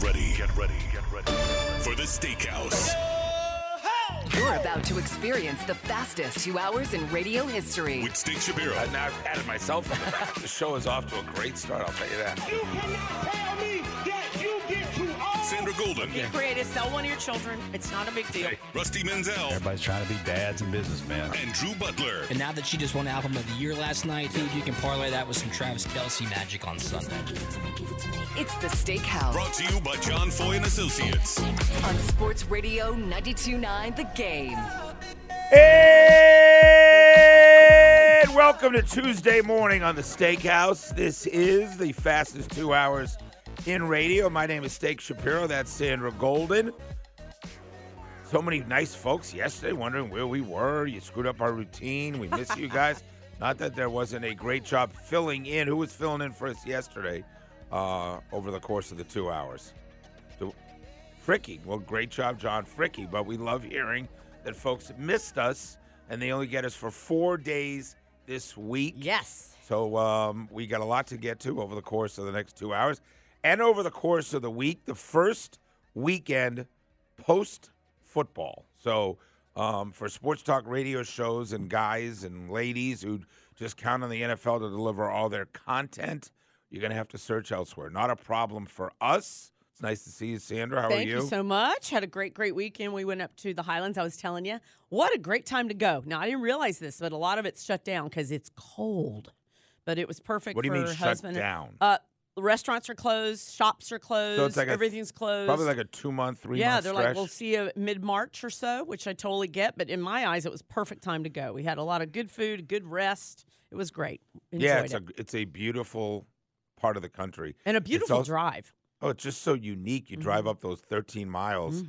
Get ready, get ready, get ready for the Steakhouse. You're about to experience the fastest two hours in radio history. With Steak Shapiro. Uh, now I've patted myself on the back. The show is off to a great start, I'll tell you that. You cannot tell me that you get too old. Sandra Golden. Be creative. Sell one of your children. It's not a big deal. Rusty Menzel. Everybody's trying to be dads and businessmen. And Drew Butler. And now that she just won Album of the Year last night, dude, you can parlay that with some Travis Kelce magic on Sunday. It's the Steakhouse Brought to you by John Foy and Associates. on Sports Radio 92.9 The Game. And welcome to Tuesday morning on the Steakhouse. This is the fastest two hours in radio. My name is Steak Shapiro. That's Sandra Golden. So many nice folks yesterday wondering where we were. You screwed up our routine. We miss you guys. Not that there wasn't a great job filling in. Who was filling in for us yesterday uh, over the course of the two hours? The- Fricky. Well, great job, John Fricky. But we love hearing that folks missed us and they only get us for four days this week. Yes. So um, we got a lot to get to over the course of the next two hours, and over the course of the week, the first weekend post football. So um, for sports talk radio shows and guys and ladies who just count on the NFL to deliver all their content, you're going to have to search elsewhere. Not a problem for us. It's nice to see you, Sandra. How Thank are you? Thank you so much. Had a great, great weekend. We went up to the Highlands. I was telling you, what a great time to go. Now I didn't realize this, but a lot of it's shut down because it's cold. But it was perfect. What do you for mean shut husband. down? Uh, restaurants are closed. Shops are closed. So like a- everything's closed. Probably like a two month, three yeah, month they're stretch. like, we'll see you mid March or so, which I totally get. But in my eyes, it was perfect time to go. We had a lot of good food, good rest. It was great. Enjoyed yeah, it's it. a it's a beautiful part of the country. and a beautiful also- drive. Oh, it's just so unique. You drive Mm-hmm. up those 13 miles,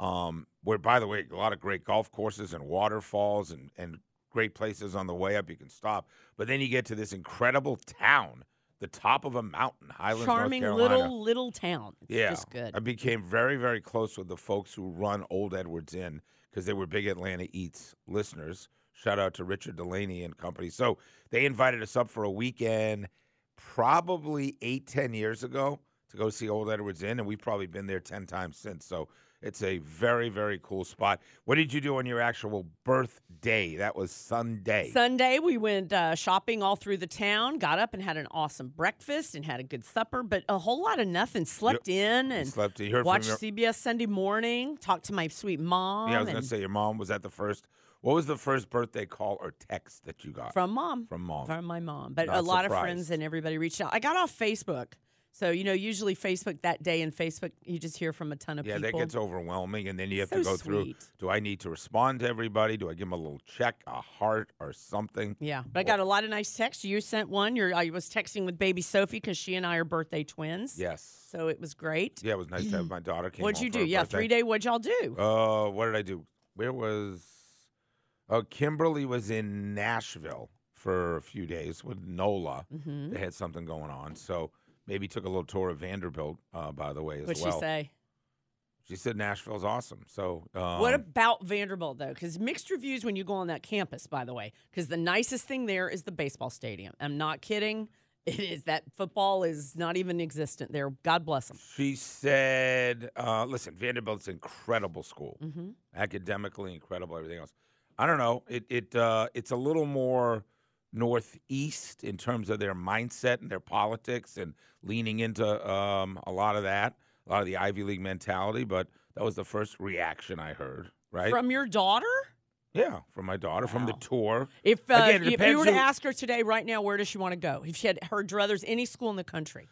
um, where, by the way, a lot of great golf courses and waterfalls and, and great places on the way up you can stop. But then you get to this incredible town, the top of a mountain, Highlands, Charming North Carolina. little little town. It's yeah, just good. I became very, very close with the folks who run Old Edwards Inn because they were big Atlanta Eats listeners. Shout out to Richard Delaney and company. So they invited us up for a weekend, probably eight, ten years ago, to go see Old Edwards Inn, and we've probably been there ten times since. So it's a very, very cool spot. What did you do on your actual birthday? That was Sunday. Sunday, we went uh, shopping all through the town, got up and had an awesome breakfast and had a good supper, but a whole lot of nothing. Slept in and slept. You heard watched CBS Sunday morning, talked to my sweet mom. Yeah, I was and gonna say your mom was at the first. What was the first birthday call or text that you got from mom. from mom? From my mom. But Not a lot of friends and everybody reached out. I got off Facebook. So, you know, usually Facebook that day in Facebook, you just hear from a ton of people. Yeah, that gets overwhelming, and then you have So to go through. sweet. Do I need to respond to everybody? Do I give them a little check, a heart, or something? Yeah, but I got a lot of nice texts. You sent one. You're, I was texting with baby Sophie because she and I are birthday twins. Yes. So it was great. Yeah, it was nice to have my daughter. Came What'd you do? Yeah, birthday. three day. What'd y'all do? Uh, what did I do? Where was? Oh, Kimberly was in Nashville for a few days with Nola. Mhm. They had something going on, so maybe took a little tour of Vanderbilt. Uh, by the way, as What'd well. she say? She said Nashville's awesome. So um, what about Vanderbilt though? Because mixed reviews when you go on that campus. By the way, because the nicest thing there is the baseball stadium. I'm not kidding. It is that football is not even existent there. God bless them. She said, uh, "Listen, Vanderbilt's an incredible school, Mm-hmm. academically incredible, everything else. I don't know. It it uh, it's a little more northeast in terms of their mindset and their politics and leaning into um, a lot of that, a lot of the Ivy League mentality. But that was the first reaction I heard. Right? From your daughter? yeah, from my daughter from the tour. If uh, Again, if you were to who- ask her today, right now, where does she want to go? If she had her druthers, any school in the country,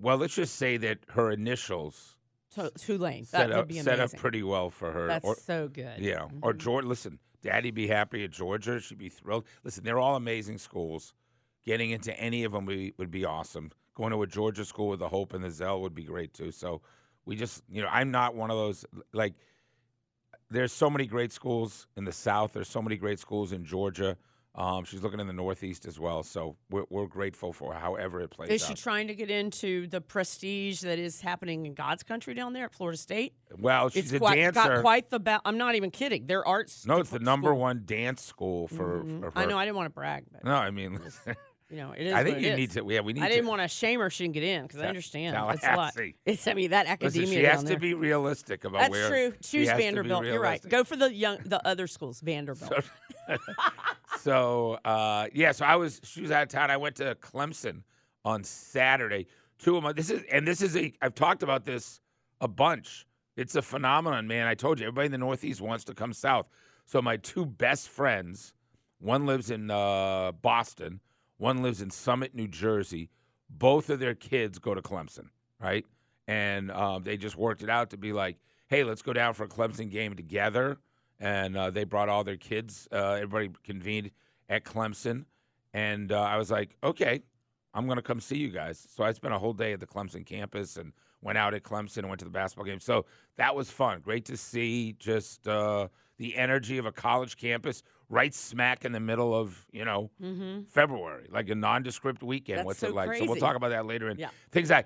Well, let's just say that her initials to, Tulane, that set would up be set up pretty well for her. That's Or- so good. Yeah. Or Mhm. Georgia. Listen, Daddy be happy at Georgia. She'd be thrilled. Listen, they're all amazing schools. Getting into any of them would be, awesome. Going to a Georgia school with the Hope and the Zell would be great too. So we just, you know, I'm not one of those like. There's so many great schools in the South. There's so many great schools in Georgia. Um, she's looking in the Northeast as well. So we're, we're grateful for however it plays out. Is she out. trying to get into the prestige that is happening in God's country down there at Florida State? well, she's it's a quite, dancer. got quite the. Ba- I'm not even kidding. Their arts. no, it's the school. number one dance school for, Mhm. for her. I know. I didn't want to brag, but No, I mean, You know, it is. I think you need to. Yeah, we need. I didn't to, want to shame her. She didn't get in because I Ta- understand. It's a lot. It's I mean that academia. Listen, she has to be realistic about That's where. true. she Choose has to be Vanderbilt. You're right. Go for the young, the other schools. Vanderbilt. So uh, yeah, so I was she was out of town. I went to Clemson on Saturday. Two of my this is and this is a I've talked about this a bunch. It's a phenomenon, man. I told you everybody in the Northeast wants to come south. So my two best friends, one lives in uh, Boston, one lives in Summit, New Jersey. Both of their kids go to Clemson, right? And um, they just worked it out to be like, hey, let's go down for a Clemson game together. And uh, they brought all their kids. Uh, everybody convened at Clemson. And uh, I was like, okay, I'm going to come see you guys. So I spent a whole day at the Clemson campus and went out at Clemson and went to the basketball game. So that was fun. Great to see just uh, the energy of a college campus right smack in the middle of, you know, February, like a nondescript weekend. That's What's so it like? So we'll talk about that later in Yeah. things I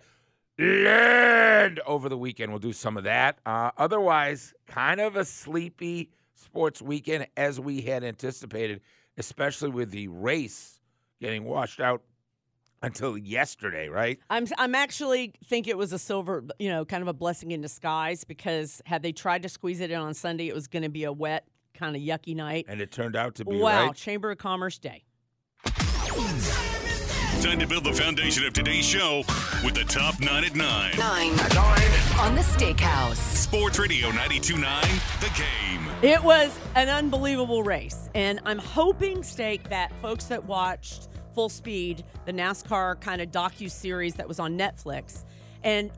learned over the weekend. We'll do some of that. Uh, otherwise, kind of a sleepy sports weekend as we had anticipated, especially with the race getting washed out until yesterday, right? I'm I'm actually think it was a silver, you know, kind of a blessing in disguise because had they tried to squeeze it in on Sunday, it was going to be a wet, kind of yucky night. And it turned out to be wow, right. Chamber of Commerce Day. Time to build the foundation of today's show with the top nine at nine. Nine. nine. On the Steakhouse. Sports Radio 929, The Game. It was an unbelievable race, and I'm hoping, Steak, that folks that watched Full Speed, the NASCAR kind of docu series that was on Netflix, and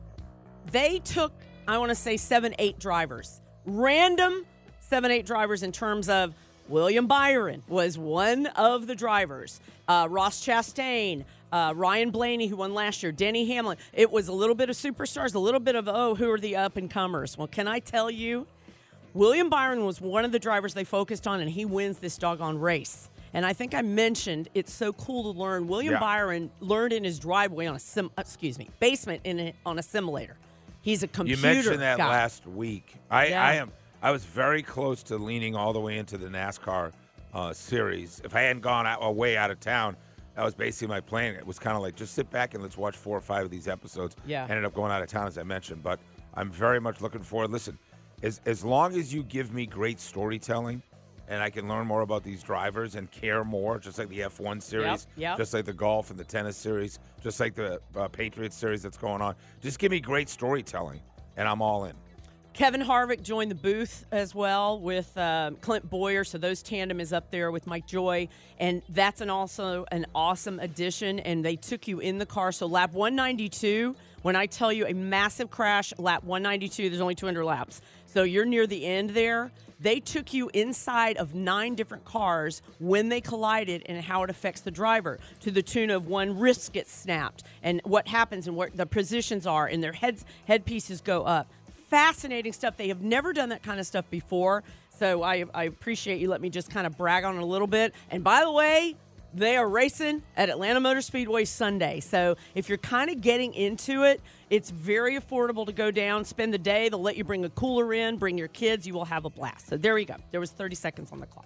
they took, I want to say, seven, eight drivers, random seven, eight drivers in terms of William Byron was one of the drivers, uh, Ross Chastain. Uh, Ryan Blaney, who won last year, Denny Hamlin. It was a little bit of superstars, a little bit of, oh, who are the up and comers? Well, can I tell you, William Byron was one of the drivers they focused on, and he wins this doggone race. And I think I mentioned it's so cool to learn. William Yeah. Byron learned in his driveway on a sim, excuse me, basement in a, on a simulator. He's a computer. You mentioned that guy. last week. I, Yeah. I am. I was very close to leaning all the way into the NASCAR uh, series. If I hadn't gone out, away out of town, that was basically my plan. It was kind of like just sit back and let's watch four or five of these episodes. Yeah. Ended up going out of town as I mentioned, but I'm very much looking forward. Listen, as as long as you give me great storytelling. And I can learn more about these drivers and care more, just like the F1 series, yep. just like the golf and the tennis series, just like the uh, Patriots series that's going on. Just give me great storytelling, and I'm all in. Kevin Harvick joined the booth as well with um, Clint Bowyer, so those tandem is up there with Mike Joy, and that's an also an awesome addition. And they took you in the car. So lap 192, when I tell you a massive crash, lap 192, there's only 200 laps, so you're near the end there. They took you inside of nine different cars when they collided and how it affects the driver to the tune of one wrist gets snapped and what happens and what the positions are and their heads headpieces go up fascinating stuff. They have never done that kind of stuff before. So I, I appreciate you let me just kind of brag on it a little bit. And by the way, they are racing at Atlanta Motor Speedway Sunday. So if you're kind of getting into it, it's very affordable to go down, spend the day. They'll let you bring a cooler in, bring your kids. You will have a blast. So there you go. There was 30 seconds on the clock.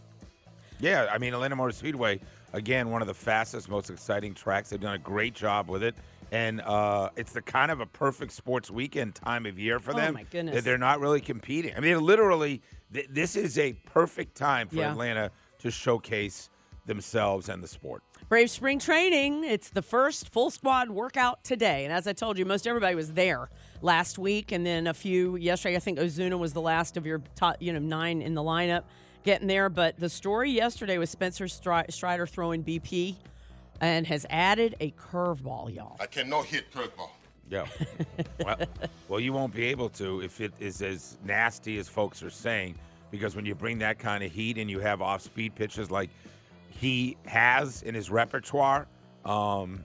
Yeah, I mean, Atlanta Motor Speedway, again, one of the fastest, most exciting tracks. They've done a great job with it. And uh, it's the kind of a perfect sports weekend time of year for Oh, them. my goodness. That they're not really competing. I mean, literally, th- this is a perfect time for Yeah. Atlanta to showcase themselves and the sport. Brave Spring Training. It's the first full squad workout today. And as I told you, most everybody was there last week and then a few yesterday. I think Ozuna was the last of your top, you know, nine in the lineup getting there. But the story yesterday was Spencer Stri- Strider throwing BP and has added a curveball, y'all. I cannot hit curveball. Yeah. well, well, you won't be able to if it is as nasty as folks are saying, because when you bring that kind of heat and you have off-speed pitches like he has in his repertoire, um,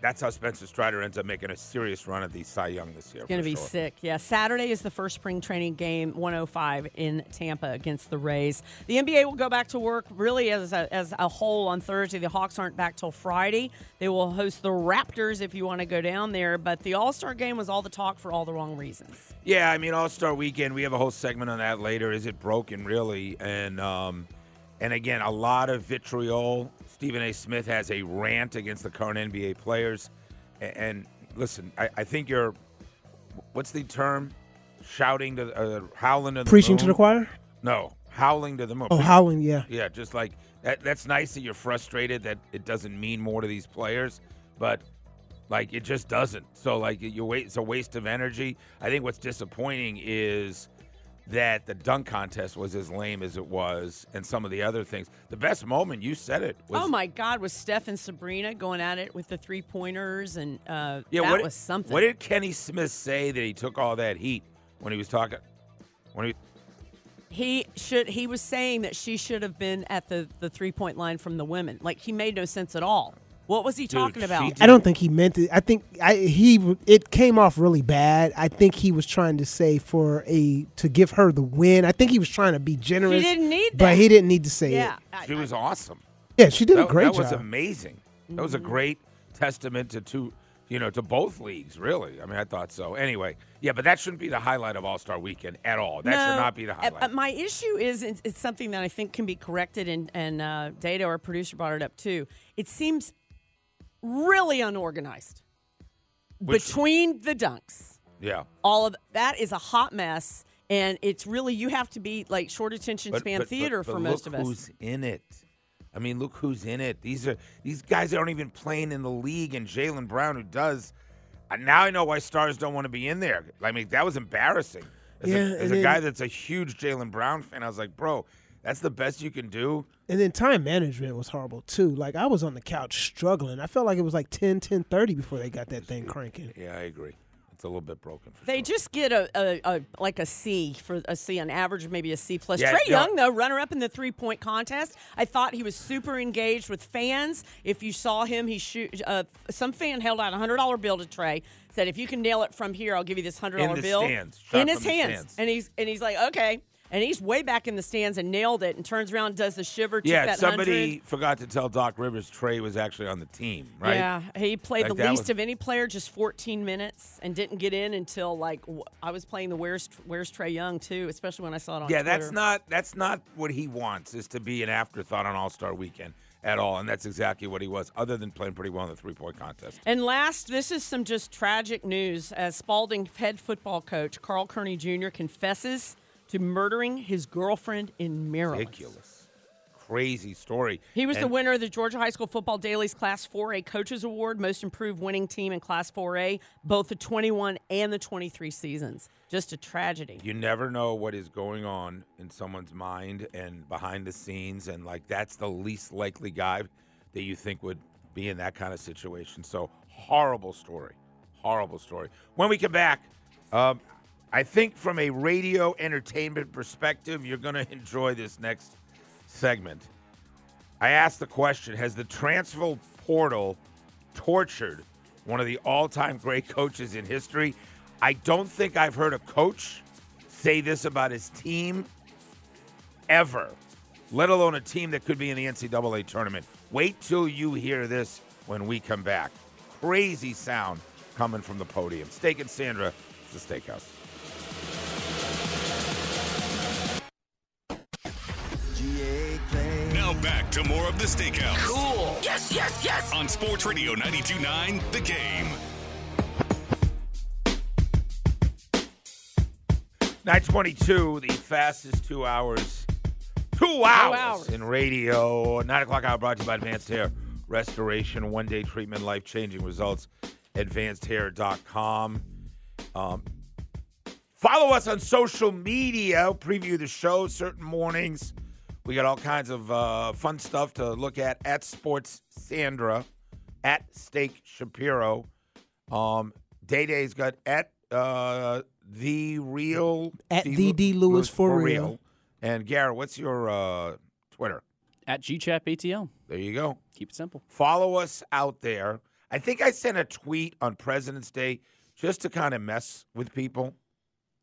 that's how Spencer Strider ends up making a serious run at the Cy Young this year. It's going to be sure. sick. Yeah, Saturday is the first spring training game, 105 in Tampa against the Rays. The NBA will go back to work really as a, as a whole on Thursday. The Hawks aren't back till Friday. They will host the Raptors if you want to go down there. But the All Star game was all the talk for all the wrong reasons. Yeah, I mean All Star Weekend. We have a whole segment on that later. Is it broken really? And um, and again, a lot of vitriol Stephen A. Smith has a rant against the current NBA players. A- And, listen, I, I think you're, what's the term? Shouting to, uh, howling to the Preaching to the choir? No, howling to the moon. Oh, howling, yeah. Yeah, just like that. That's nice that you're frustrated that it doesn't mean more to these players, but like it just doesn't. So like you wait, it's a waste of energy. I think what's disappointing is that the dunk contest was as lame as it was, and some of the other things. The best moment, you said it. Was, oh my God, was Steph and Sabrina going at it with the three pointers, and uh, Yeah, that what, was something. What did Kenny Smith say that he took all that heat when he was talking? When he he should. He was saying that she should have been at the the three point line from the women. Like he made no sense at all. What was he Dude, talking she about? I don't think he meant it. I think I, he it came off really bad. I think he was trying to say for a to give her the win. I think he was trying to be generous. didn't need but he didn't need to say yeah, it. I- she was awesome. Yeah, she did that, a great that job. That was amazing. That was a Mm-hmm. great testament to two, you know, to both leagues. Really, I mean, I thought so. Anyway, yeah, but that shouldn't be the highlight of All Star Weekend at all. That should not be the uh, highlight. uh, my issue is it's, it's something that I think can be corrected, and and uh, Data, our producer, brought it up too. It seems really unorganized Which- between the dunks. yeah, All of that is a hot mess, and it's really you have to be like short attention but, span but- but- theater but for most look of us. Who's in it? I mean, look who's in it. These are these guys aren't even playing in the league, and Jaylen Brown, who does. uh, Now I know why stars don't want to be in there. I mean, that was embarrassing. As Yeah, a, as a then- guy that's a huge Jaylen Brown fan, I was like, bro, that's the best you can do. And then time management was horrible too. Like I was on the couch struggling. I felt like it was like 10, 10 30 before they got that thing cranking. Yeah, I agree. It's a little bit broken. For They sure. just get a, a, a like a C for a C, an average, maybe a C plus. Yeah, Trae you Young, though, runner up in the three point contest. I thought he was super engaged with fans. If you saw him, he shoot. Uh, some fan held out a hundred dollar bill to Trae. Said, "If you can nail it from here, I'll give you this hundred dollar dollar the bill." stands. In his hands, stands. and he's and he's like, "Okay." And he's way back in the stands and nailed it, and turns around, and does the shiver. Yeah, somebody 100. forgot to tell Doc Rivers Trae was actually on the team, right? Yeah, he played Like the least was- of any player, just 14 minutes, and didn't get in until like w- I was playing the Where's Where's Trae Young too, especially when I saw it on Yeah, Twitter. that's not that's not what he wants is to be an afterthought on All Star Weekend at all, and that's exactly what he was. Other than playing pretty well in the three point contest. And last, this is some just tragic news as Spalding head football coach Carl Kearney Jr. confesses to murdering his girlfriend in Maryland. Ridiculous, crazy story. He was the winner of the Georgia High School Football Daily's Class 4A Coaches Award, Most Improved Winning Team in Class 4A, both the 21 and the 23 seasons. Just a tragedy. You never know what is going on in someone's mind and behind the scenes, and like that's the least likely guy that you think would be in that kind of situation. So horrible story, horrible story. When we come back, um, I think from a radio entertainment perspective, you're going to enjoy this next segment. I asked the question: Has the transfer portal tortured one of the all-time great coaches in history? I don't think I've heard a coach say this about his team ever, let alone a team that could be in the NCAA tournament. Wait till you hear this when we come back. Crazy sound coming from the podium. Steak and Sandra, the steakhouse. To more of the Steakhouse. Cool. Yes, yes, yes. On Sports Radio 92.9 The Game. 922, the fastest two hours, two hours, hours. in radio. Nine o'clock hour brought to you by Advanced Hair Restoration, one day treatment, life changing results. AdvancedHair.com. Um, follow us on social media, preview the show certain mornings. We got all kinds of uh, fun stuff to look at at Sports Sandra, at Steak Shapiro. Um, Day Day's got at uh, the real At the D. Lewis for real. And Garrett, what's your uh, Twitter? At GChapATL. There you go. Keep it simple. Follow us out there. I think I sent a tweet on President's Day just to kind of mess with people.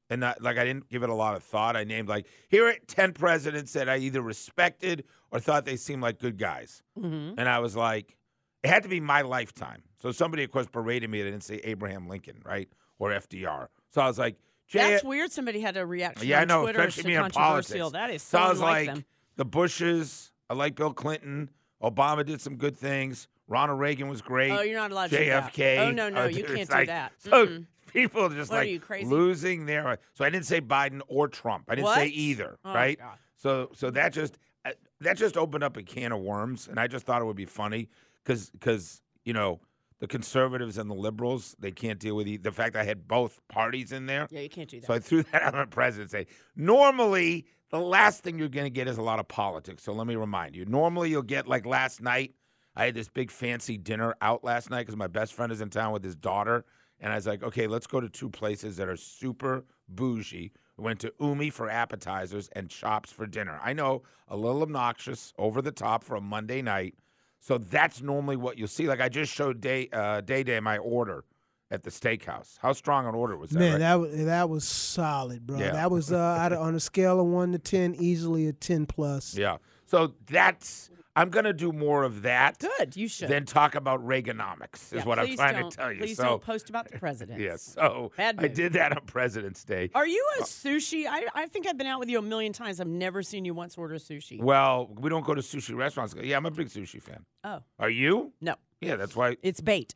And not like I didn't give it a lot of thought. I named like here are ten presidents that I either respected or thought they seemed like good guys. Mm-hmm. And I was like, it had to be my lifetime. So somebody, of course, berated me. They didn't say Abraham Lincoln, right, or FDR. So I was like, That's weird. Somebody had a reaction yeah, I know, Twitter. especially me on politics. That is so so I was like, the Bushes. I like Bill Clinton. Obama did some good things. Ronald Reagan was great. Oh, you're not allowed to. JFK. Oh, no, no, uh, you can't do that. So. people are just What are like crazy? losing their. So I didn't say Biden or Trump. I didn't say either. Oh, right. God. So so that just uh, that just opened up a can of worms, and I just thought it would be funny because because you know the conservatives and the liberals they can't deal with the, the fact I had both parties in there. Yeah, you can't do that. So I threw that out on the presidency. Normally, the last thing you're going to get is a lot of politics. So let me remind you. Normally, you'll get like last night. I had this big fancy dinner out last night because my best friend is in town with his daughter, and I was like, okay, let's go to two places that are super bougie. We went to Umi for appetizers and Chops for dinner. I know a little obnoxious, over the top for a Monday night. So that's normally what you'll see. Like I just showed Day uh, Day Day my order at the steakhouse. How strong an order was that? Man, right? that was that was solid, bro. Yeah. That was uh, on a scale of one to ten, easily a ten plus. Yeah. So that's I'm gonna do more of that. Good, you should. Than talk about Reaganomics is Yeah, what I'm trying to tell you. Please so don't post about the president. yes. So Bad I did that on President's Day. Are you a uh, sushi? I, I think I've been out with you a million times. I've never seen you once order sushi. Well, we don't go to sushi restaurants. Yeah, I'm a big sushi fan. Oh, Are you? no. Yeah, that's why. It's bait.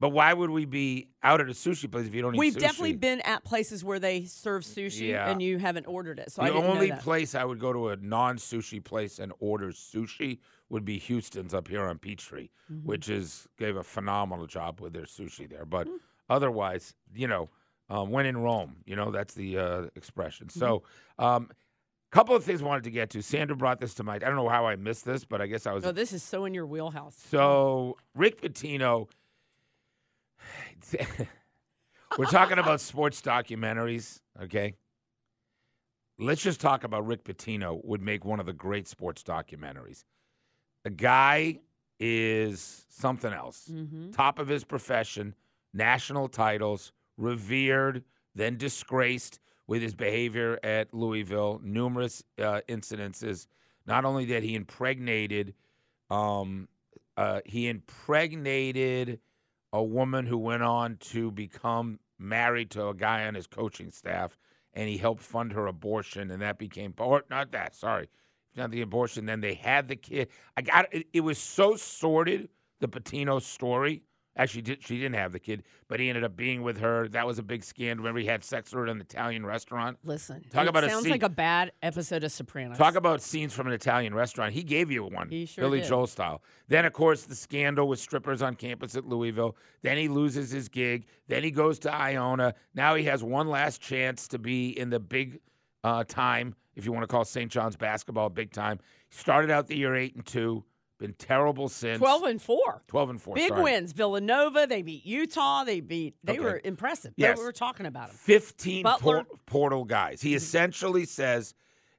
But why would we be out at a sushi place if you don't eat sushi? We've sushi? definitely been at places where they serve sushi Yeah. and you haven't ordered it. So I the didn't only know that. place I would go to a non-sushi place and order sushi would be Houston's up here on Peachtree, Mm-hmm. which is gave a phenomenal job with their sushi there. But Mm. otherwise, you know, um, when in Rome, you know that's the uh, expression. Mm-hmm. So, um, couple of things I wanted to get to. Sandra brought this to mind. I don't know how I missed this, but I guess I was. Oh, this is so in your wheelhouse. So Rick Pitino, we're talking about sports documentaries, okay? Let's just talk about Rick Pitino would make one of the great sports documentaries. The guy is something else. Mm-hmm. Top of his profession, national titles, revered, then disgraced with his behavior at Louisville, numerous uh, incidences. Not only that he impregnated um, uh, he impregnated a woman who went on to become married to a guy on his coaching staff, and he helped fund her abortion, and that became or not that. Sorry, not the abortion. Then they had the kid. I got it. It was so sordid. The Pitino story. Actually, did, she didn't have the kid, but he ended up being with her. That was a big scandal. Remember, he had sex with her at an Italian restaurant. Listen, Talk about a sounds scene- like a bad episode of Sopranos. Talk about scenes from an Italian restaurant. He gave you one, He sure Billy did. Joel style. Then, of course, the scandal with strippers on campus at Louisville. Then he loses his gig. Then he goes to Iona. Now he has one last chance to be in the big uh, time, if you want to call St. John's basketball big time. Started out the year eight and two. Been terrible since. twelve and four. 12 and four. Big sorry. wins. Villanova. They beat Utah. They beat. They Okay. were impressive. Yes. We were talking about them. 15 por- portal guys. He essentially says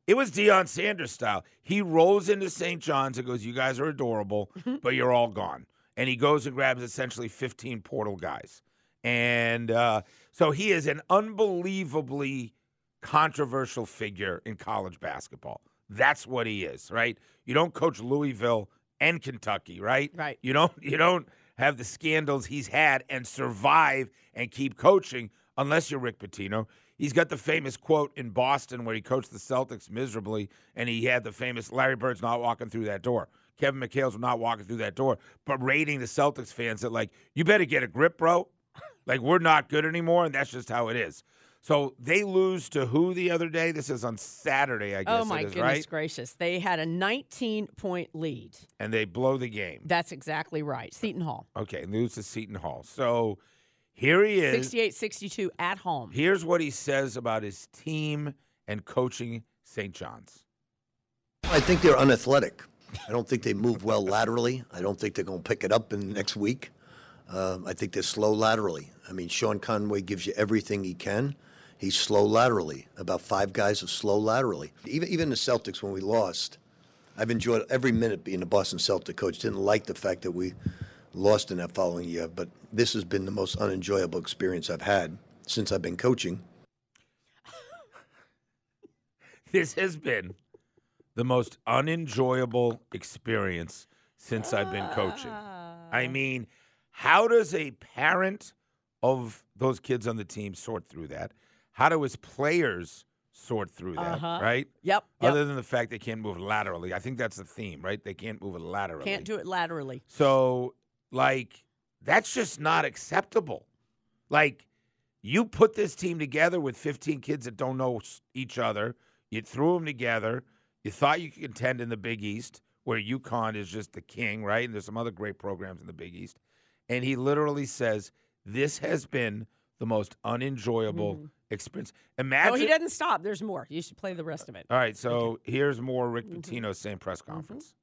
it was Deion Sanders style. He rolls into St. John's and goes, You guys are adorable, but you're all gone. And he goes and grabs essentially 15 portal guys. And uh, so he is an unbelievably controversial figure in college basketball. That's what he is, right? You don't coach Louisville and Kentucky, right? Right. You don't you don't have the scandals he's had and survive and keep coaching unless you're Rick Pitino. He's got the famous quote in Boston where he coached the Celtics miserably and he had the famous Larry Bird's not walking through that door. Kevin McHale's not walking through that door, but rating the Celtics fans that like, you better get a grip, bro. Like we're not good anymore, and that's just how it is. So they lose to who the other day? This is on Saturday, I guess. Oh my it is, goodness right? gracious! They had a 19 point lead. And they blow the game. That's exactly right. Seton Hall. Okay, lose to Seton Hall. So here he is. 68-62 at home. Here's what he says about his team and coaching St. John's. I think they're unathletic. I don't think they move well laterally. I don't think they're going to pick it up in the next week. Um, I think they're slow laterally. I mean, Sean Conway gives you everything he can. He's slow laterally. About five guys are slow laterally. Even even the Celtics when we lost, I've enjoyed every minute being a Boston Celtic coach. Didn't like the fact that we lost in that following year, but this has been the most unenjoyable experience I've had since I've been coaching. This has been the most unenjoyable experience since I've been coaching. Ah. I mean, how does a parent of those kids on the team sort through that? How do his players sort through that, Uh-huh. right? Yep, yep. Other than the fact they can't move laterally. I think that's the theme, right? They can't move it laterally. Can't do it laterally. So, like, that's just not acceptable. Like, you put this team together with 15 kids that don't know each other. You threw them together. You thought you could contend in the Big East, where UConn is just the king, right? And there's some other great programs in the Big East. And he literally says, This has been the most unenjoyable experience. Imagine. Oh, he doesn't stop. There's more. You should play the rest of it. All right, so here's more Rick Mm-hmm. Pitino's same press conference.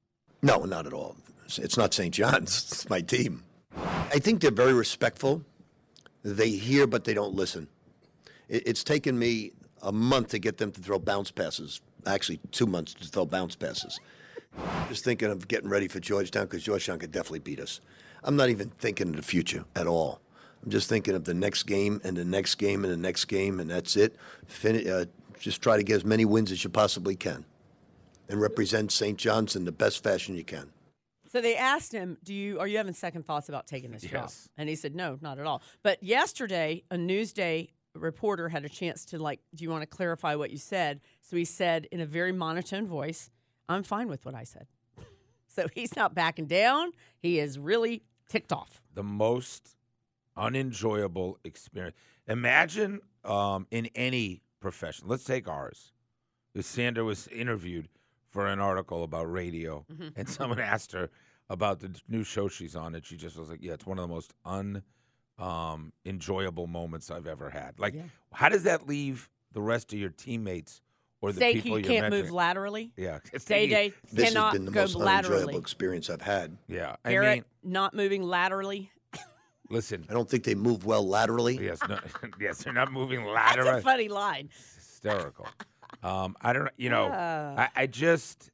No, not at all. It's- It's not St. John's. It's my team. I think they're very respectful. They hear, but they don't listen. It's taken me a month to get them to throw bounce passes. Actually, two months to throw bounce passes. Just thinking of getting ready for Georgetown because Georgetown could definitely beat us. I'm not even thinking of the future at all. I'm just thinking of the next game and the next game and the next game, and that's it. Fin- uh, just try to get as many wins as you possibly can and represent St. John's in the best fashion you can. So they asked him, "Do you are you having second thoughts about taking this job?" Yes. And he said, "No, not at all." But yesterday, a Newsday reporter had a chance to like, "Do you want to clarify what you said?" So he said in a very monotone voice, "I'm fine with what I said." So he's not backing down. He is really ticked off. the most unenjoyable experience. Imagine um, in any profession. Let's take ours. Because Sandra was interviewed for an article about radio, Mm-hmm. and someone asked her about the new show she's on, and she just was like, "Yeah, it's one of the most un um, enjoyable moments I've ever had." Like, Yeah. how does that leave the rest of your teammates or the Say people you you're can't move laterally. Yeah, Day Day This cannot has been the go most laterally. unenjoyable experience I've had. Yeah, I Garrett mean, not moving laterally. Listen. I don't think they move well laterally. Yes, no, yes, they're not moving That's laterally. a funny line. hysterical. Um, I don't, you know, Ah. I, I just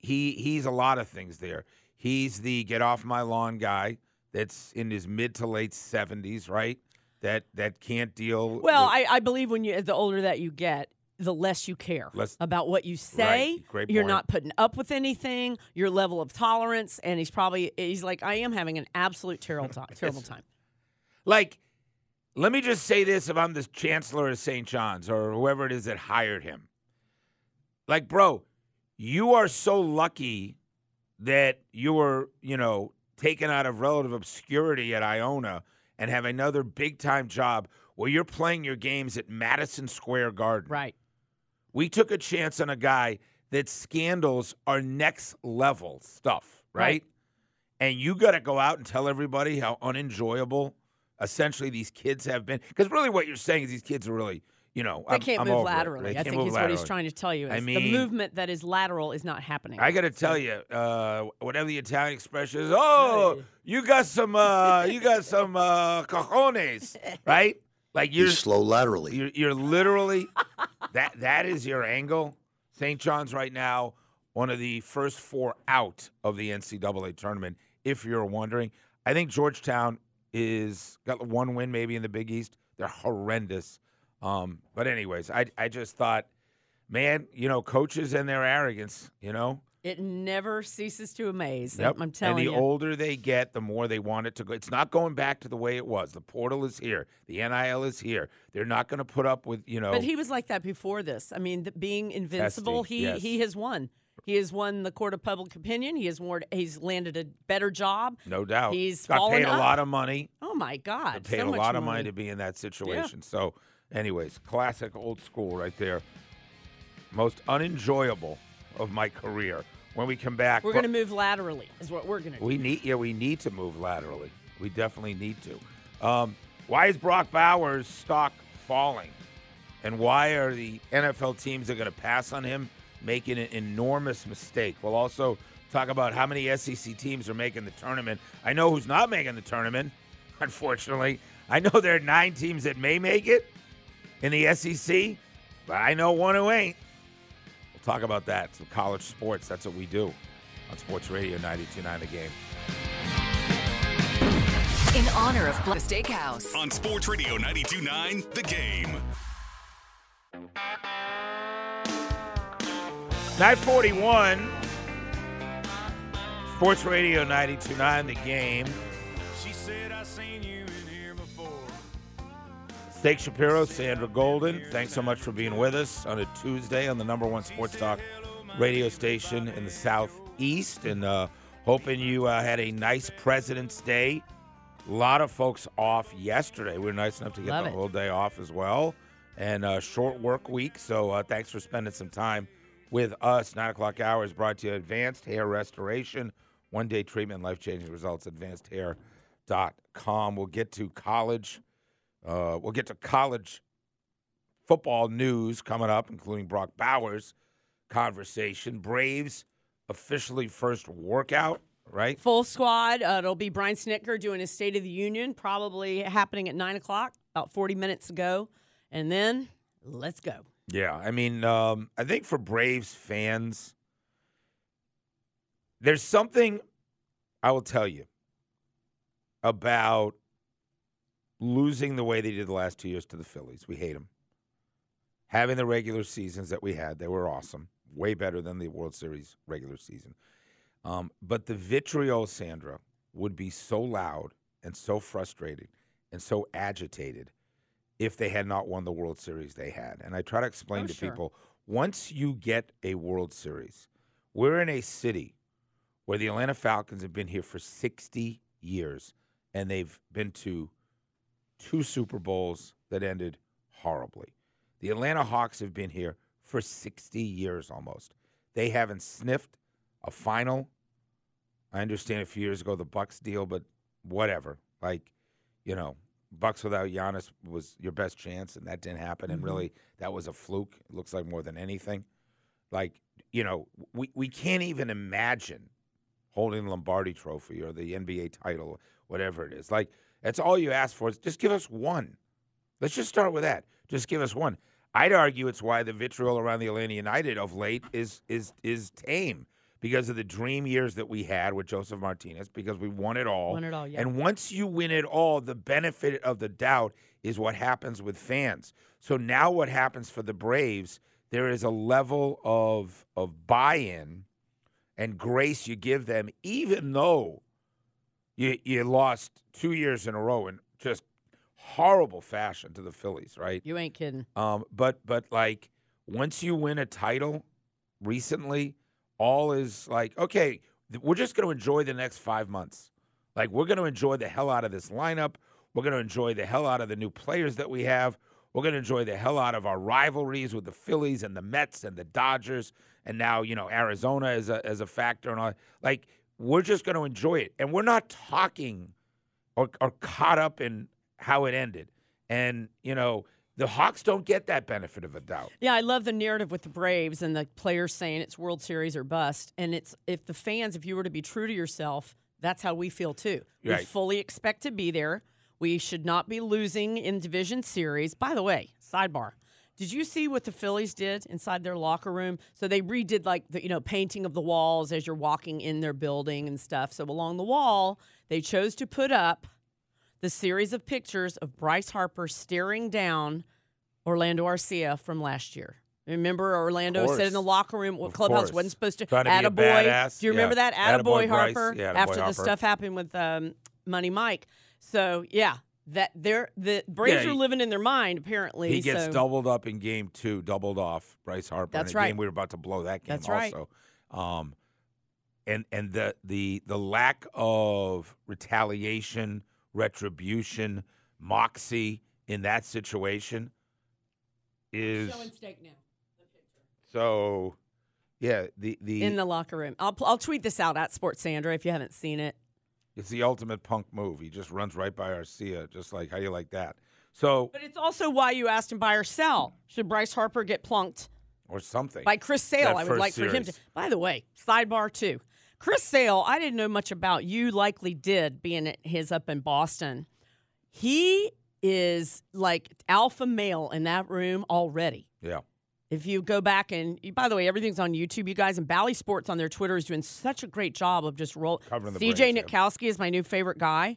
he he's a lot of things there. He's the get off my lawn guy that's in his mid to late seventies, right? That that can't deal. Well, with, I, I believe when you the older that you get, the less you care Less- about what you say. great You're not putting up with anything. Your level of tolerance, and he's probably he's like, I am having an absolute terrible time. Terrible time. Like. Let me just say this: if I'm the chancellor of St. John's or whoever it is that hired him, like, bro, you are so lucky that you were, you know, taken out of relative obscurity at Iona and have another big time job where you're playing your games at Madison Square Garden. Right. We took a chance on a guy that scandals are next level stuff, right? Right. And you got to go out and tell everybody how unenjoyable essentially these kids have been. Because really what you're saying is these kids are really, you know, They I'm- can't I'm move over laterally. They I can't think move is what he's trying to tell you. I mean- the movement that is lateral is not happening. I got to tell you, uh, whatever the Italian expression is, oh, you got some, uh, you got some uh, cojones, right? Like you're, He's slow laterally. you're, you're literally that. That is your angle. St. John's right now, one of the first four out of the NCAA tournament. If you're wondering, I think Georgetown is got one win maybe in the Big East. They're horrendous. Um, but anyways, I I just thought, man, you know, coaches and their arrogance, you know. it never ceases to amaze. Yep. I'm telling and the you. older they get, the more they want it to go. It's not going back to the way it was. The portal is here. The NIL is here. They're not going to put up with, you know. But he was like that before this. I mean, th- being invincible, he yes. he has won. He has won the court of public opinion. He has won, he's landed a better job. no doubt. He's got paid a lot of money. Oh my God! Paid so a lot of money. money to be in that situation. So, anyways, classic old school right there. Most unenjoyable of my career. When we come back, We're going to move laterally. Is what we're going to do. We need, yeah, we need to move laterally. We definitely need to. Um, why is Brock Bowers' stock falling? And why are the NFL teams that are going to pass on him making an enormous mistake? We'll also talk about how many SEC teams are making the tournament. I know who's not making the tournament, unfortunately. I know there are nine teams that may make it in the SEC, but I know one who ain't. We'll talk about that. Some college sports. That's what we do on Sports Radio 92.9 The Game. In honor of Black Steakhouse. On Sports Radio 92.9 The Game. 941. Sports Radio 92.9 The Game. She said I seen you in here before. Steak Shapiro, Sandra Golden, thanks so much for being with us on a Tuesday on the number one sports talk radio station in the Southeast. And uh, hoping you uh, had a nice President's Day. A lot of folks off yesterday. We were nice enough to get Love the it. whole day off as well. And uh, short work week. So uh, thanks for spending some time with us. Nine o'clock hour is brought to you Advanced Hair Restoration. One day treatment, life changing results. AdvancedHair.com. We'll get to college. Uh, we'll get to college football news coming up, including Brock Bowers' conversation. Braves officially first workout, right? Full squad. Uh, it'll be Brian Snitker doing his State of the Union, probably happening at 9 o'clock, about 40 minutes ago. And then let's go. Yeah, I mean, um, I think for Braves fans, there's something I will tell you about losing the way they did the last two years to the Phillies. We hate them. Having the regular seasons that we had, they were awesome, way better than the World Series regular season. Um, but the vitriol, Sandra, would be so loud and so frustrated and so agitated if they had not won the World Series they had. And I try to explain Oh, to sure. people once you get a World Series, we're in a city where the Atlanta Falcons have been here for 60 years and they've been to two Super Bowls that ended horribly. The Atlanta Hawks have been here for 60 years almost. They haven't sniffed a final. I understand a few years ago the Bucks deal, but whatever. Like, you know, Bucks without Giannis was your best chance, and that didn't happen. And mm-hmm. really, that was a fluke. It looks like more than anything. Like, you know, we, we can't even imagine holding the Lombardi Trophy or the NBA title, whatever it is. Like, that's all you ask for. Is just give us one. Let's just start with that. Just give us one. I'd argue it's why the vitriol around the Atlanta United of late is is is tame because of the dream years that we had with Josef Martinez because we won it all. Won it all, yeah. And once you win it all, the benefit of the doubt is what happens with fans. So now what happens for the Braves, there is a level of of buy-in and grace you give them even though you you lost 2 years in a row in just horrible fashion to the Phillies, right? You ain't kidding. Um, but but like once you win a title recently, all is like okay, we're just going to enjoy the next five months. Like we're going to enjoy the hell out of this lineup. We're going to enjoy the hell out of the new players that we have. We're going to enjoy the hell out of our rivalries with the Phillies and the Mets and the Dodgers, and now you know Arizona as a as a factor and all. Like we're just going to enjoy it, and we're not talking or, or caught up in how it ended. And you know the Hawks don't get that benefit of a doubt. Yeah, I love the narrative with the Braves and the players saying it's World Series or bust. And it's if the fans, if you were to be true to yourself, that's how we feel too. We Right. fully expect to be there. We should not be losing in division series. By the way, sidebar. Did you see what the Phillies did inside their locker room? So they redid like the you know painting of the walls as you're walking in their building and stuff. So along the wall, they chose to put up the series of pictures of Bryce Harper staring down Orlando Arcia from last year. Remember, Orlando said in the locker room, Of Clubhouse course. wasn't supposed to. Trying to a Attaboy. badass. Do you remember Yeah. that? Attaboy Attaboy, Bryce. Harper. Yeah, attaboy after the stuff happened with um, Money Mike. So yeah, that they're the Braves Yeah, are living in their mind apparently. He gets so. doubled up in game two, doubled off Bryce Harper. That's in a right. Game we were about to blow that game That's right. also. Um, and and the the the lack of retaliation, retribution, moxie in that situation is steak now. so. Yeah, the the In the locker room. I'll I'll tweet this out at Sports Sandra if you haven't seen it. it's the ultimate punk move. He just runs right by Arcia, just like how do you like that. So But it's also why you asked him buy or sell. Should Bryce Harper get plunked or something by Chris Sale. I would first like for him to. By the way, sidebar too. Chris Sale, I didn't know much about. You likely did, being at his up in Boston. He is like alpha male in that room already. Yeah. If you go back and, by the way, everything's on YouTube, you guys, and Bally Sports on their Twitter is doing such a great job of just roll. Covering the CJ Braves, yeah. Is my new favorite guy.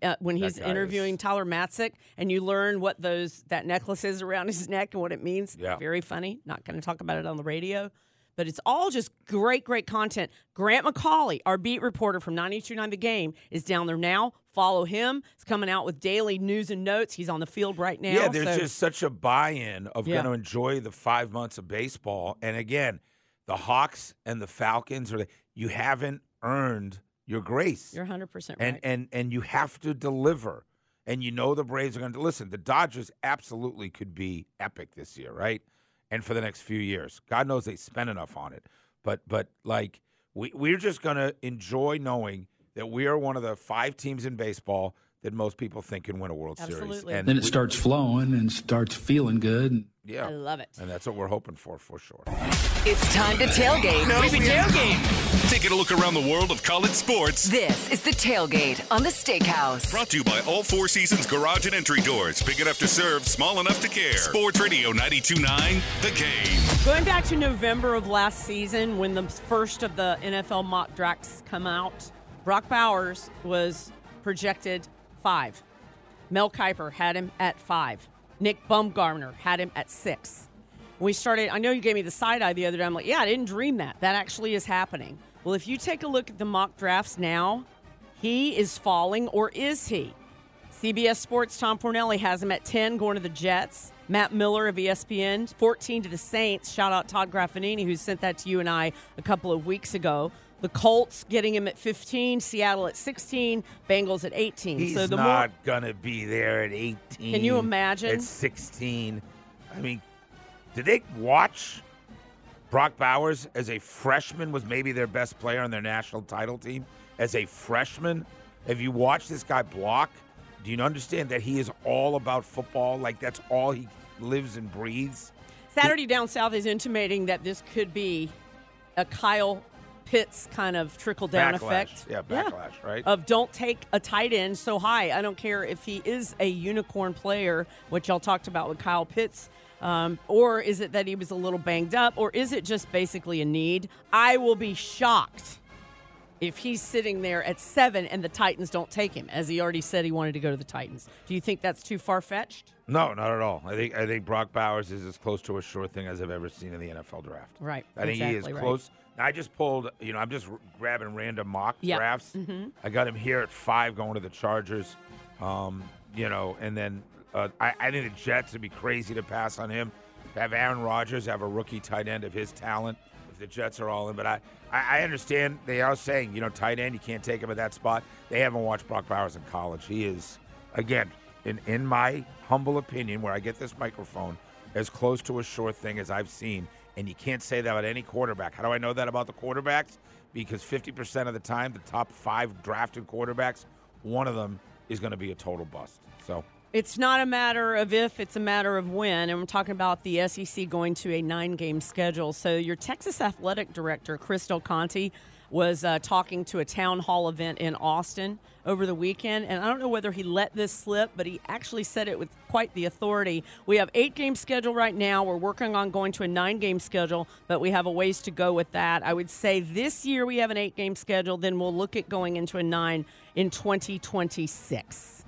Uh, when he's interviewing is- Tyler Matzek, and you learn what those that necklace is around his neck and what it means. Yeah. very funny. Not going to talk about it on the radio, but it's all just great, great content. Grant McCauley, our beat reporter from 929 The Game, is down there now. Follow him. He's coming out with daily news and notes. He's on the field right now. Yeah, there's so- just such a buy-in of Yeah. going to enjoy the five months of baseball. And again, the Hawks and the Falcons are you haven't earned your grace. You're 100% and and and you have to deliver. And you know the Braves are going to listen. The Dodgers absolutely could be epic this year, right? And for the next few years, God knows they spent enough on it. But but like we we're just going to enjoy knowing that we are one of the five teams in baseball that most people think can win a World Series. Absolutely. And Then it we- starts flowing and starts feeling good. Yeah, I love it. and that's what we're hoping for for sure. It's time to tailgate. Taking a look around the world of college sports. This is the tailgate on the Steakhouse. Brought to you by All Four Seasons Garage and Entry Doors. Big enough to serve, small enough to care. Sports Radio 92.9 The Game. Going back to November of last season when the first of the NFL mock drafts come out, Brock Bowers was projected five. Mel Kiper had him at five. Nick Baumgardner had him at six. We started, I know you gave me the side eye the other day. I'm like, yeah, I didn't dream that. That actually is happening. Well, if you take a look at the mock drafts now, he is falling, or is he? CBS Sports' Tom Fornelli has him at 10 going to the Jets. Matt Miller of ESPN, 14 to the Saints. Shout out Todd Graffinini, who sent that to you and I a couple of weeks ago. The Colts getting him at 15, Seattle at 16, Bengals at 18. He's so the not more gonna be there at 18. Can you imagine? At 16. I mean, did they watch Brock Bowers as a freshman was maybe their best player on their national title team as a freshman? Have you watched this guy block? Do you understand that he is all about football? Like that's all he lives and breathes. Saturday Down South is intimating that this could be a Kyle Pitts kind of trickle down Backlash. effect. Yeah, backlash, right? Of don't take a tight end so high. I don't care if he is a unicorn player, which y'all talked about with Kyle Pitts. Um, or is it that he was a little banged up? Or is it just basically a need? I will be shocked if he's sitting there at seven and the Titans don't take him, as he already said he wanted to go to the Titans. Do you think that's too far fetched? No, not at all. I think I think Brock Bowers is as close to a sure thing as I've ever seen in the NFL draft. Right, I think he is exactly right. close. I just pulled, you know, I'm just r- grabbing random mock Yeah. drafts. Mhm. I got him here at five going to the Chargers. Um, you know, and then uh, I, I think the Jets would be crazy to pass on him. Have Aaron Rodgers have a rookie tight end of his talent if the Jets are all in. But I, I, I understand they are saying, you know, tight end, you can't take him at that spot. They haven't watched Brock Bowers in college. He is, again, in, in my humble opinion, where I get this microphone, as close to a sure thing as I've seen. And you can't say that about any quarterback. How do I know that about the quarterbacks? Because 50% of the time, the top five drafted quarterbacks, one of them is going to be a total bust. So It's not a matter of if, it's a matter of when. And we're talking about the SEC going to a nine game schedule. So, your Texas athletic director, Chris Del Conte, was uh, talking to a town hall event in Austin over the weekend. And I don't know whether he let this slip, but he actually said it with quite the authority. We have eight game schedule right now. We're working on going to a nine game schedule, but we have a ways to go with that. I would say this year we have an eight game schedule. Then we'll look at going into a nine in 2026.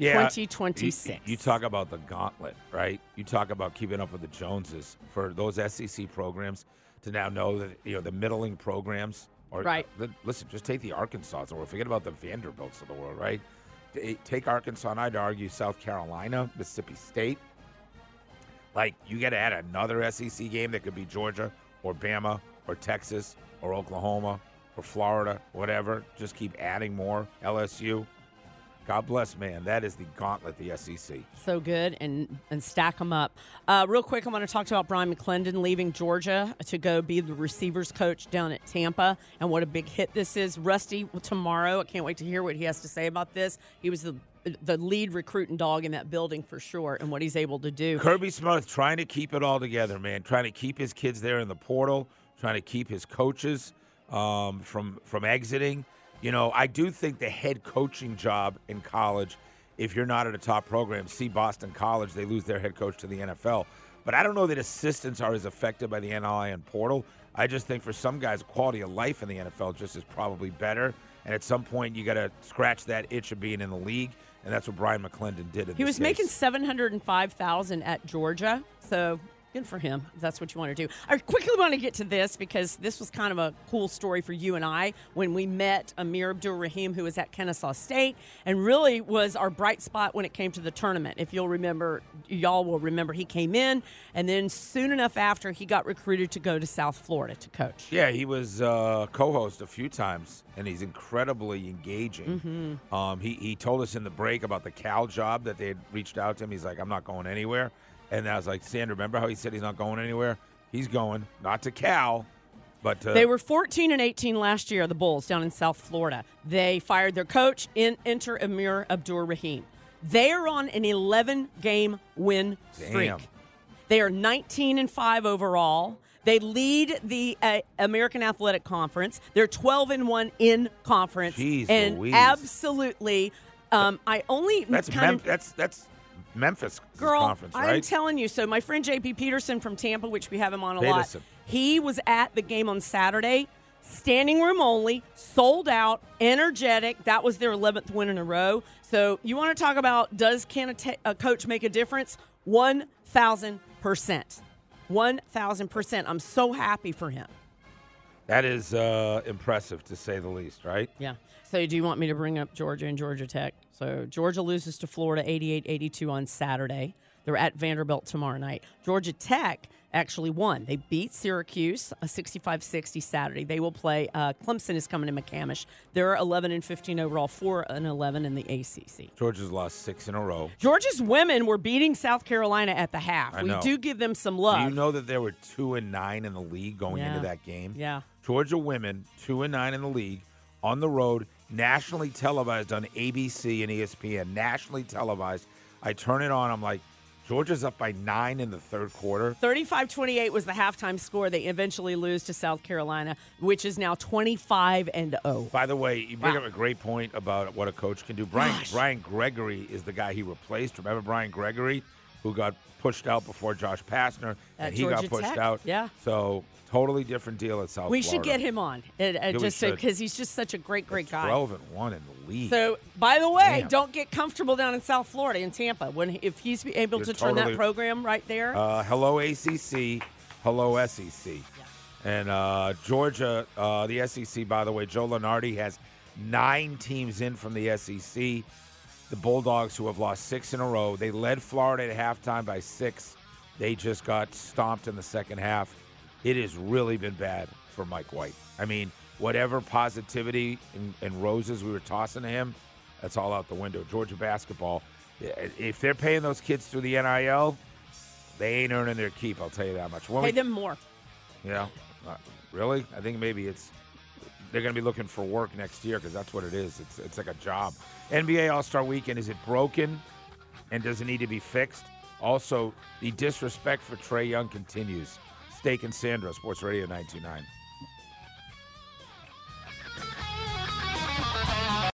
Yeah, 2026. You, you talk about the gauntlet, right? You talk about keeping up with the Joneses for those SEC programs to now know that you know the middling programs. Or Right. li- listen, just take the Arkansas world. Forget about the Vanderbilts of the world, right? Take Arkansas, and I'd argue South Carolina, Mississippi State. Like you got to add another SEC game that could be Georgia or Bama or Texas or Oklahoma or Florida, whatever. Just keep adding more. LSU. God bless, man. That is the gauntlet, the SEC. so good and and stack them up. Uh, real quick, I want to talk about Brian McClendon leaving Georgia to go be the receivers coach down at Tampa, and what a big hit this is. Rusty tomorrow. I can't wait to hear what he has to say about this. He was the the lead recruiting dog in that building for sure, and what he's able to do. Kirby Smart trying to keep it all together, man. Trying to keep his kids there in the portal. Trying to keep his coaches um, from from exiting. You know, I do think the head coaching job in college, if you're not at a top program, see Boston College, they lose their head coach to the NFL. But I don't know that assistants are as affected by the NLI and portal. I just think for some guys, quality of life in the NFL just is probably better. And at some point, you got to scratch that itch of being in the league, and that's what Brian McClendon did. In He was making seven hundred and five thousand at Georgia, so Good for him. If that's what you want to do. I quickly want to get to this because this was kind of a cool story for you and I when we met Amir Abdur Rahim, who was at Kennesaw State and really was our bright spot when it came to the tournament. If you'll remember, y'all will remember, he came in and then soon enough after he got recruited to go to South Florida to coach. Yeah, he was uh, co-host a few times, and he's incredibly engaging. Mhm. Um, he he told us in the break about the Cal job that they had reached out to him. He's like, I'm not going anywhere. And I was like, Sandra, remember how he said he's not going anywhere? He's going not to Cal, but to They were 14 and 18 last year, the Bulls down in South Florida. They fired their coach, in, enter Amir Abdur Rahim. They are on an 11 game win streak. Damn. They are 19 and 5 overall. They lead the uh, American Athletic Conference. They're 12 and 1 in conference. Jeez and Louise. absolutely, um, I only that's kind Mem- of that's that's Memphis Girl, conference, I'm telling you. So my friend JP Peterson from Tampa, which we have him on a Peterson. lot, he was at the game on Saturday, standing room only, sold out, energetic. That was their 11th win in a row. So you want to talk about does can a, a coach make a difference? One thousand percent. One thousand percent. I'm so happy for him. that is uh, impressive to say the least, right? Yeah. So do you want me to bring up Georgia and Georgia Tech? So Georgia loses to Florida 88-82 on Saturday. They're at Vanderbilt tomorrow night. Georgia Tech actually won. They beat Syracuse a 65-60 Saturday. They will play uh, Clemson is coming to McCamish. They're 11 and 15 overall, 4 and 11 in the ACC. Georgia's lost six in a row. Georgia's women were beating South Carolina at the half. I we know. do give them some Do love. you know that there were two and nine in the league going Yeah. into that game? Yeah. Georgia women, two and nine in the league, on the road, nationally televised on ABC and ESPN, nationally televised. I turn it on, I'm like, Georgia's up by nine in the third quarter. 35-28 was the halftime score. They eventually lose to South Carolina, which is now 25 and oh. 0. By the way, you bring Wow. up a great point about what a coach can do. Brian Gosh. Brian Gregory is the guy he replaced. Remember Brian Gregory, who got pushed out before Josh Pastner, At and he Georgia got pushed Tech, out. yeah. So totally different deal at South Florida. We Florida. should get him on, uh, uh, we just because he's just such a great, great guy. 12 and one in the league. So, by the way, Damn. don't get comfortable down in South Florida in Tampa. When if he's able You're to turn that program right there, Uh, hello ACC, hello SEC, and uh, Georgia. Uh, the SEC, by the way, Joe Lunardi has nine teams in from the SEC. The Bulldogs, who have lost six in a row, they led Florida at halftime by six. They just got stomped in the second half. It has really been bad for Mike White. I mean, whatever positivity and, and roses we were tossing to him, that's all out the window. Georgia basketball, if they're paying those kids through the NIL, they ain't earning their keep. I'll tell you that much. When pay we- them more. you know, uh, really? I think maybe it's they're going to be looking for work next year because that's what it is. It's it's like a job. NBA All Star Weekend is it broken, and does it need to be fixed? Also, the disrespect for Trae Young continues. Steak and Sandra, Sports Radio 929.